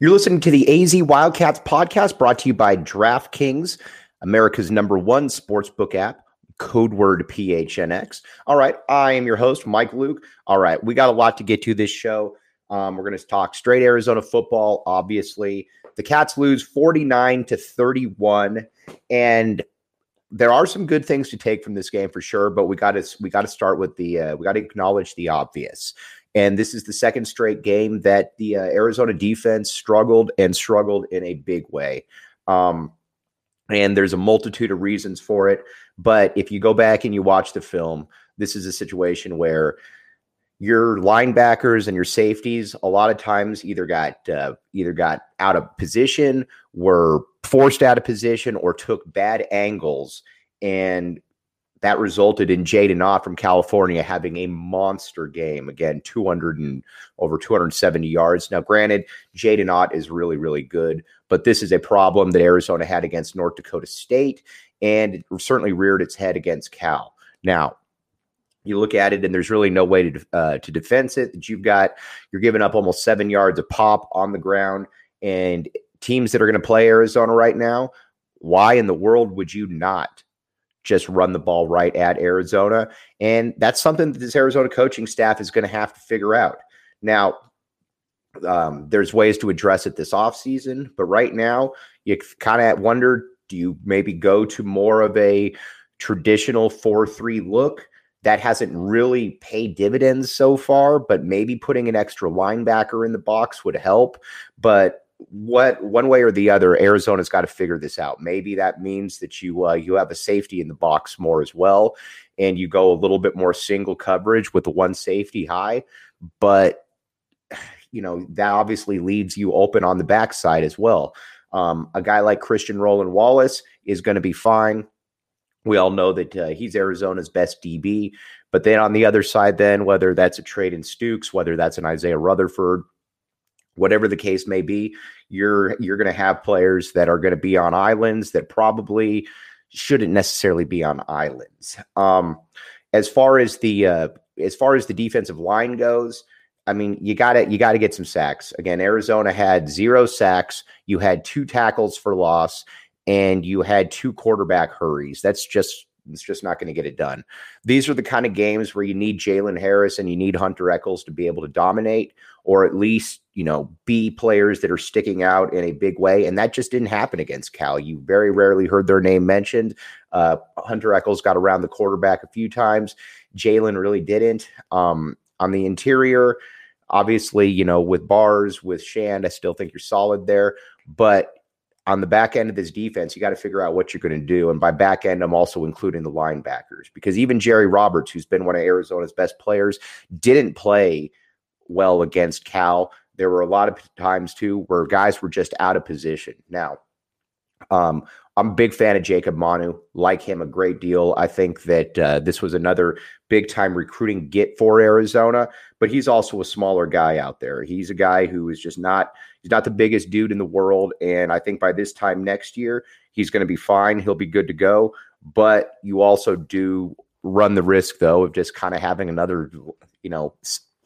You're listening to the AZ Wildcats podcast brought to you by DraftKings, America's number one sportsbook app, code word PHNX. All right, I am your host, Mike Luke. All right, we got a lot to get to this show. Um, we're going to talk straight Arizona football, obviously. The Cats lose 49 to 31. And there are some good things to take from this game for sure, but we got to we got to start with the uh, we got to acknowledge the obvious. And this is the second straight game that the uh, Arizona defense struggled and struggled in a big way. Um, and there's a multitude of reasons for it. But if you go back and you watch the film, this is a situation where your linebackers and your safeties a lot of times either got uh, either got out of position, were forced out of position, or took bad angles, and that resulted in Jaydn Ott from California having a monster game. Again, 200 and over 270 yards. Now, granted, Jaydn Ott is really, really good, but this is a problem that Arizona had against North Dakota State, and it certainly reared its head against Cal. Now, you look at it, and there's really no way to uh, to defense it. That you've got you're giving up almost seven yards of pop on the ground, and teams that are going to play Arizona right now. Why in the world would you not just run the ball right at Arizona. And that's something that this Arizona coaching staff is going to have to figure out. Now, um, there's ways to address it this offseason, but right now, you kind of wonder do you maybe go to more of a traditional 4 3 look? That hasn't really paid dividends so far, but maybe putting an extra linebacker in the box would help. But what one way or the other, Arizona's got to figure this out. Maybe that means that you uh, you have a safety in the box more as well, and you go a little bit more single coverage with the one safety high. But you know that obviously leaves you open on the backside as well. Um, a guy like Christian Roland Wallace is going to be fine. We all know that uh, he's Arizona's best DB. But then on the other side, then whether that's a Treydan Stukes, whether that's an Isaiah Rutherford, whatever the case may be, you're you're going to have players that are going to be on islands that probably shouldn't necessarily be on islands. Um, as far as the uh, as far as the defensive line goes, I mean, you got to you got to get some sacks. Again, Arizona had zero sacks. You had two tackles for loss, and you had two quarterback hurries. That's just it's just not going to get it done. These are the kind of games where you need Jalen Harris and you need Hunter Echols to be able to dominate, or at least you know be players that are sticking out in a big way. And that just didn't happen against Cal. You very rarely heard their name mentioned. Uh, Hunter Echols got around the quarterback a few times. Jalen really didn't. Um, on the interior, obviously, you know, with Barrs, with Shand, I still think you're solid there. But on the back end of this defense, you got to figure out what you're going to do. And by back end, I'm also including the linebackers because even Jerry Roberts, who's been one of Arizona's best players, didn't play well against Cal. There were a lot of times too where guys were just out of position. Now, um, I'm a big fan of Jacob Manu, like him a great deal. I think that uh, this was another big time recruiting get for Arizona, but he's also a smaller guy out there. He's a guy who is just not he's not the biggest dude in the world, and I think by this time next year he's going to be fine. He'll be good to go. But you also do run the risk though of just kind of having another, you know,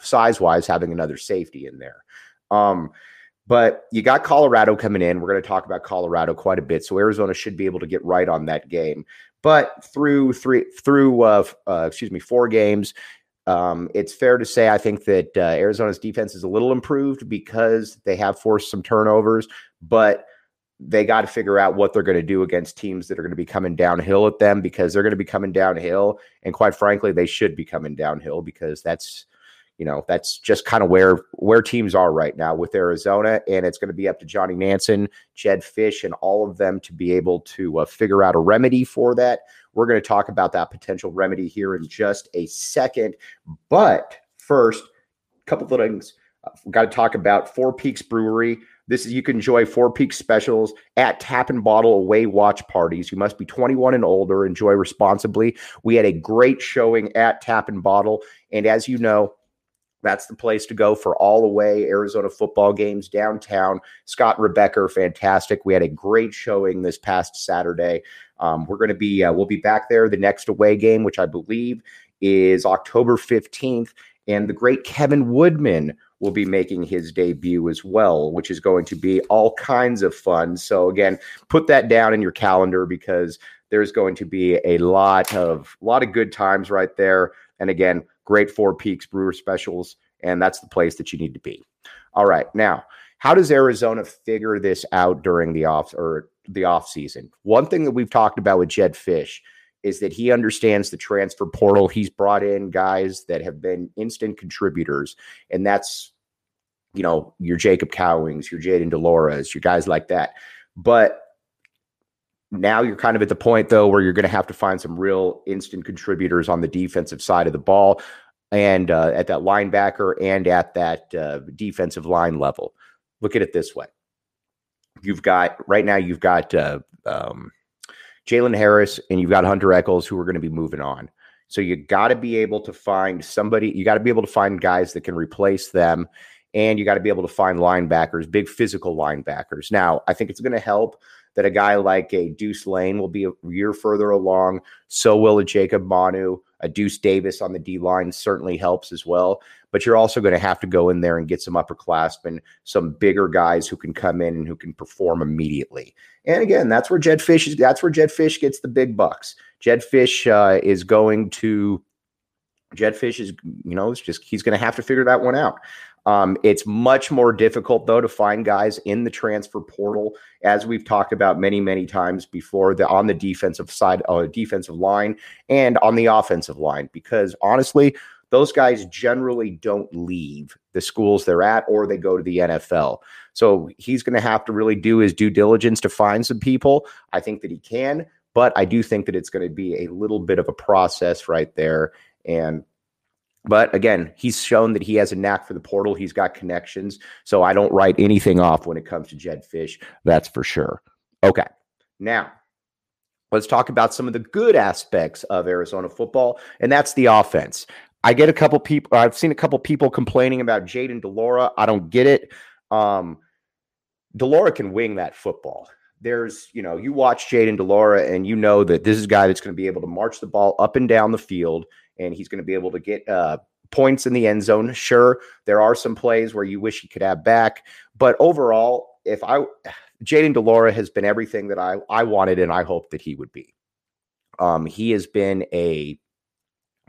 size wise having another safety in there. Um, but you got Colorado coming in. We're going to talk about Colorado quite a bit, so Arizona should be able to get right on that game. But through three, through uh, uh, excuse me, four games, um, it's fair to say I think that uh, Arizona's defense is a little improved because they have forced some turnovers, but they got to figure out what they're going to do against teams that are going to be coming downhill at them because they're going to be coming downhill, and quite frankly, they should be coming downhill because that's you know that's just kind of where where teams are right now with Arizona, and it's going to be up to Johnny Nansen, Jedd Fisch, and all of them to be able to uh, figure out a remedy for that. We're going to talk about that potential remedy here in just a second, but first, a couple of things. We've got to talk about Four Peaks Brewery. This is you can enjoy Four Peaks specials at Tap and Bottle away watch parties. You must be 21 and older. Enjoy responsibly. We had a great showing at Tap and Bottle, and as you know, that's the place to go for all away Arizona football games downtown. Scott and Rebecca are fantastic. We had a great showing this past Saturday. Um, we're going to be uh, we'll be back there the next away game, which I believe is October fifteenth, and the great Kevin Woodman will be making his debut as well, which is going to be all kinds of fun. So again, put that down in your calendar because there's going to be a lot of a lot of good times right there. And again, great Four Peaks Brewer specials, and that's the place that you need to be. All right, now how does Arizona figure this out during the off or the off season? One thing that we've talked about with Jedd Fisch is that he understands the transfer portal. He's brought in guys that have been instant contributors, and that's you know your Jacob Cowings, your Jayden de Laura's, your guys like that. But now you're kind of at the point though where you're going to have to find some real instant contributors on the defensive side of the ball and uh, at that linebacker and at that uh, defensive line level. Look at it this way: you've got right now you've got uh, um, Jalen Harris and you've got Hunter Echols who are going to be moving on. So you got to be able to find somebody. You got to be able to find guys that can replace them, and you got to be able to find linebackers, big physical linebackers. Now, I think it's going to help that a guy like a Deuce Lane will be a year further along. So will a Jacob Manu. A Deuce Davis on the D line certainly helps as well. But you're also going to have to go in there and get some upperclassmen, some bigger guys who can come in and who can perform immediately. And again, that's where Jedd Fisch is. That's where Jedd Fisch gets the big bucks. Jedd Fisch uh, is going to. Jedd Fisch is, you know, it's just he's going to have to figure that one out. Um, it's much more difficult, though, to find guys in the transfer portal, as we've talked about many, many times before, the on the defensive side, uh, defensive line, and on the offensive line, because honestly, those guys generally don't leave the schools they're at or they go to the NFL. So he's going to have to really do his due diligence to find some people. I think that he can, but I do think that it's going to be a little bit of a process right there. And but again, he's shown that he has a knack for the portal. He's got connections. So I don't write anything off when it comes to Jedd Fisch. That's for sure. Okay. Now, let's talk about some of the good aspects of Arizona football, and that's the offense. I get a couple people, I've seen a couple people complaining about Jayden de Laura. I don't get it. Um, de Laura can wing that football. There's, you know, you watch Jayden de Laura and you know that this is a guy that's going to be able to march the ball up and down the field and he's going to be able to get uh, points in the end zone. Sure, there are some plays where you wish he could have back, but overall, if I Jayden de Laura has been everything that I I wanted and I hoped that he would be. Um, he has been a,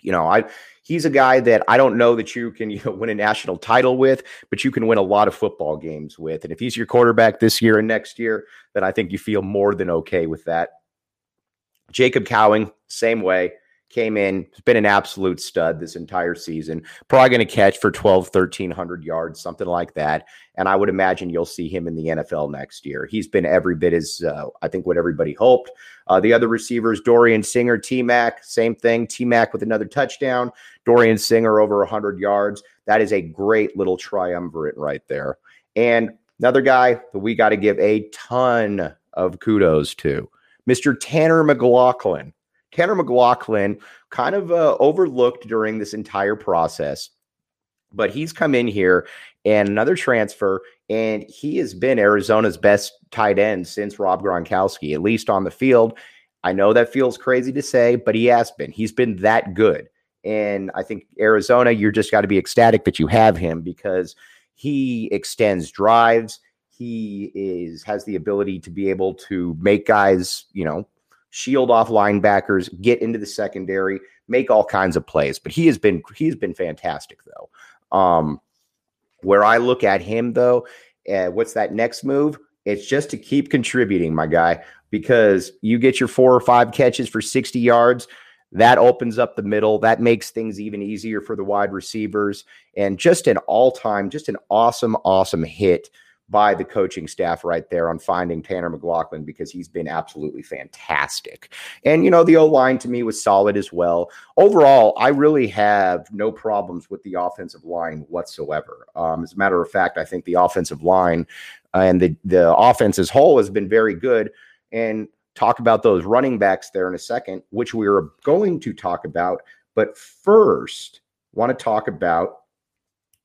you know, I he's a guy that I don't know that you can you know, win a national title with, but you can win a lot of football games with. And if he's your quarterback this year and next year, then I think you feel more than okay with that. Jacob Cowing, same way came in, has been an absolute stud this entire season. Probably going to catch for 12, 1300 yards, something like that. And I would imagine you'll see him in the NFL next year. He's been every bit as, uh, I think, what everybody hoped. Uh, the other receivers, Dorian Singer, T Mac, same thing. T Mac with another touchdown. Dorian Singer over 100 yards. That is a great little triumvirate right there. And another guy that we got to give a ton of kudos to, Mr. Tanner McLachlan. Tanner McLachlan, kind of uh, overlooked during this entire process, but he's come in here and another transfer, and he has been Arizona's best tight end since Rob Gronkowski, at least on the field. I know that feels crazy to say, but he has been. He's been that good. And I think Arizona, you're just got to be ecstatic that you have him because he extends drives. He is has the ability to be able to make guys, you know, shield off linebackers, get into the secondary, make all kinds of plays. But he has been he's been fantastic though. Um, where I look at him though, uh, what's that next move? It's just to keep contributing, my guy, because you get your four or five catches for 60 yards. That opens up the middle. That makes things even easier for the wide receivers. And just an all time, just an awesome, awesome hit by the coaching staff right there on finding Tanner McLachlan because he's been absolutely fantastic. And, you know, the O line to me was solid as well. Overall, I really have no problems with the offensive line whatsoever. Um, as a matter of fact, I think the offensive line and the, the offense as whole has been very good. And talk about those running backs there in a second, which we are going to talk about. But first, want to talk about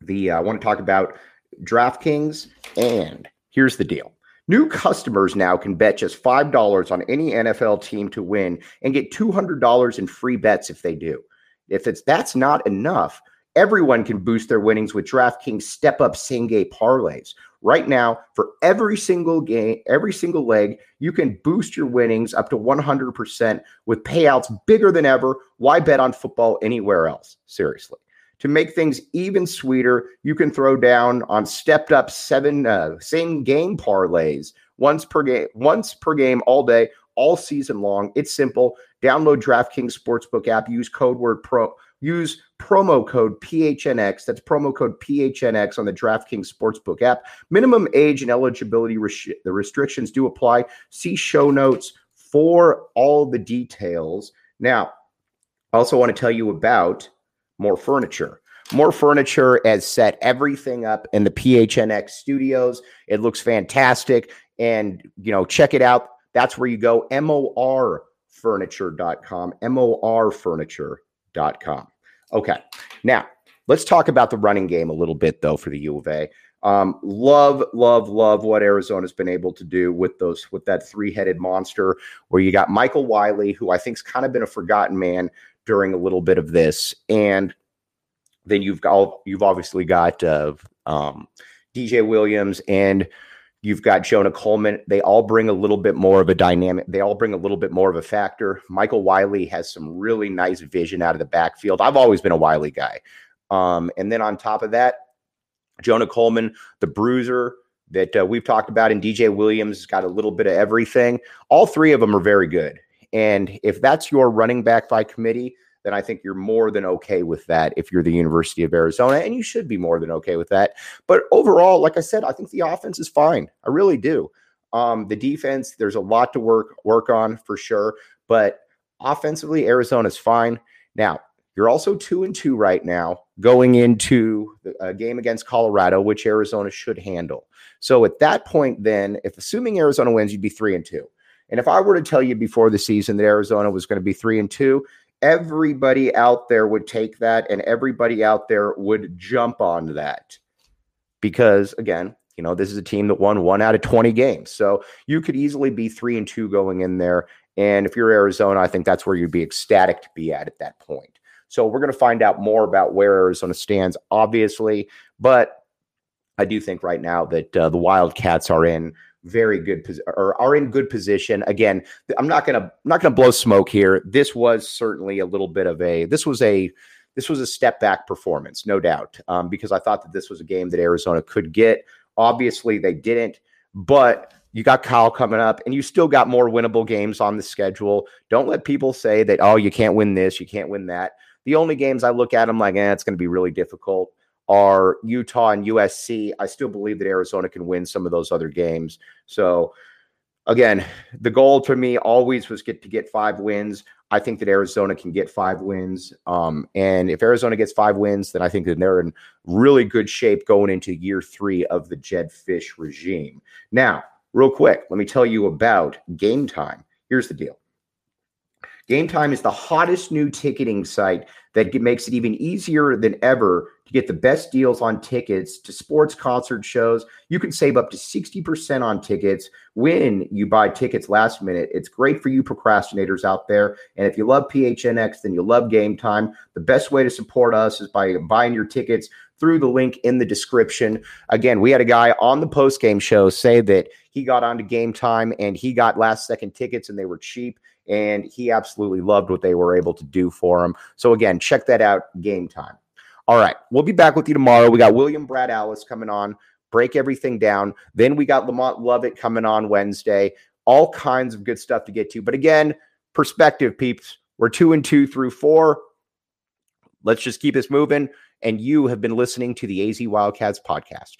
the I uh, want to talk about DraftKings, and here's the deal. New customers now can bet just $5 on any NFL team to win and get $200 in free bets if they do. If it's that's not enough, Everyone can boost their winnings with DraftKings step up game parlays. Right now, for every single game, every single leg, you can boost your winnings up to 100% with payouts bigger than ever. Why bet on football anywhere else? Seriously. To make things even sweeter, you can throw down on stepped up seven uh, same game parlays once per game, once per game all day, all season long. It's simple. Download DraftKings Sportsbook app, use code word pro, use promo code PHNX. That's promo code PHNX on the DraftKings Sportsbook app. Minimum age and eligibility the restrictions do apply. See show notes for all the details. Now, I also want to tell you about Mor Furniture. Mor Furniture has set everything up in the PHNX studios. It looks fantastic. And, you know, check it out. That's where you go, morfurniture.com, morfurniture.com. Okay. Now, let's talk about the running game a little bit, though, for the U of A. Um, love, love, love what Arizona's been able to do with those with that three-headed monster. Where you got Michael Wiley, who I think's kind of been a forgotten man during a little bit of this, and then you've got you've obviously got uh, um, DJ Williams and You've got Jonah Coleman. They all bring a little bit more of a dynamic. They all bring a little bit more of a factor. Michael Wiley has some really nice vision out of the backfield. I've always been a Wiley guy. Um, and then on top of that, Jonah Coleman, the bruiser that uh, we've talked about, and DJ Williams has got a little bit of everything. All three of them are very good. And if that's your running back by committee, then I think you're more than okay with that if you're the University of Arizona, and you should be more than okay with that. But overall, like I said, I think the offense is fine. I really do. Um, the defense, there's a lot to work work on for sure, but offensively, Arizona's fine. Now, you're also two and two right now going into a game against Colorado, which Arizona should handle. So at that point, then, if assuming Arizona wins, you'd be three and two. And if I were to tell you before the season that Arizona was going to be three and two, everybody out there would take that and everybody out there would jump on that. Because again you know this is a team that won one out of 20 games. So you could easily be three and two going in there. And if you're arizona i think that's where you'd be ecstatic to be at at that point. So we're going to find out more about where arizona stands obviously. But i do think right now that uh, the wildcats are in very good pos- or are in good position. Again, I'm not gonna I'm not gonna blow smoke here. This was certainly a little bit of a this was a this was a step back performance, no doubt, um, because I thought that this was a game that Arizona could get. Obviously, they didn't, but you got Kyle coming up, and you still got more winnable games on the schedule. Don't let people say that oh you can't win this, you can't win that. The only games I look at, I'm like, eh, it's going to be really difficult are Utah and USC. I still believe that Arizona can win some of those other games. So again, the goal for me always was get to get five wins. I think that Arizona can get five wins. Um, and if Arizona gets five wins, then I think that they're in really good shape going into year three of the Jedd Fisch regime. Now, real quick, let me tell you about game time. Here's the deal. Game Time is the hottest new ticketing site that makes it even easier than ever to get the best deals on tickets to sports concert shows. You can save up to 60% on tickets when you buy tickets last minute. It's great for you procrastinators out there. And if you love PHNX, then you love Game Time. The best way to support us is by buying your tickets through the link in the description. Again, we had a guy on the post game show say that he got onto Game Time and he got last second tickets and they were cheap and he absolutely loved what they were able to do for him. So again, check that out. Game time. All right, we'll be back with you tomorrow. We got William Brad Alice coming on, break everything down. Then we got Lamont Lovett coming on Wednesday. All kinds of good stuff to get to. But again, perspective, peeps. We're two and two through four. Let's just keep this moving. And you have been listening to the AZ Wildcats podcast.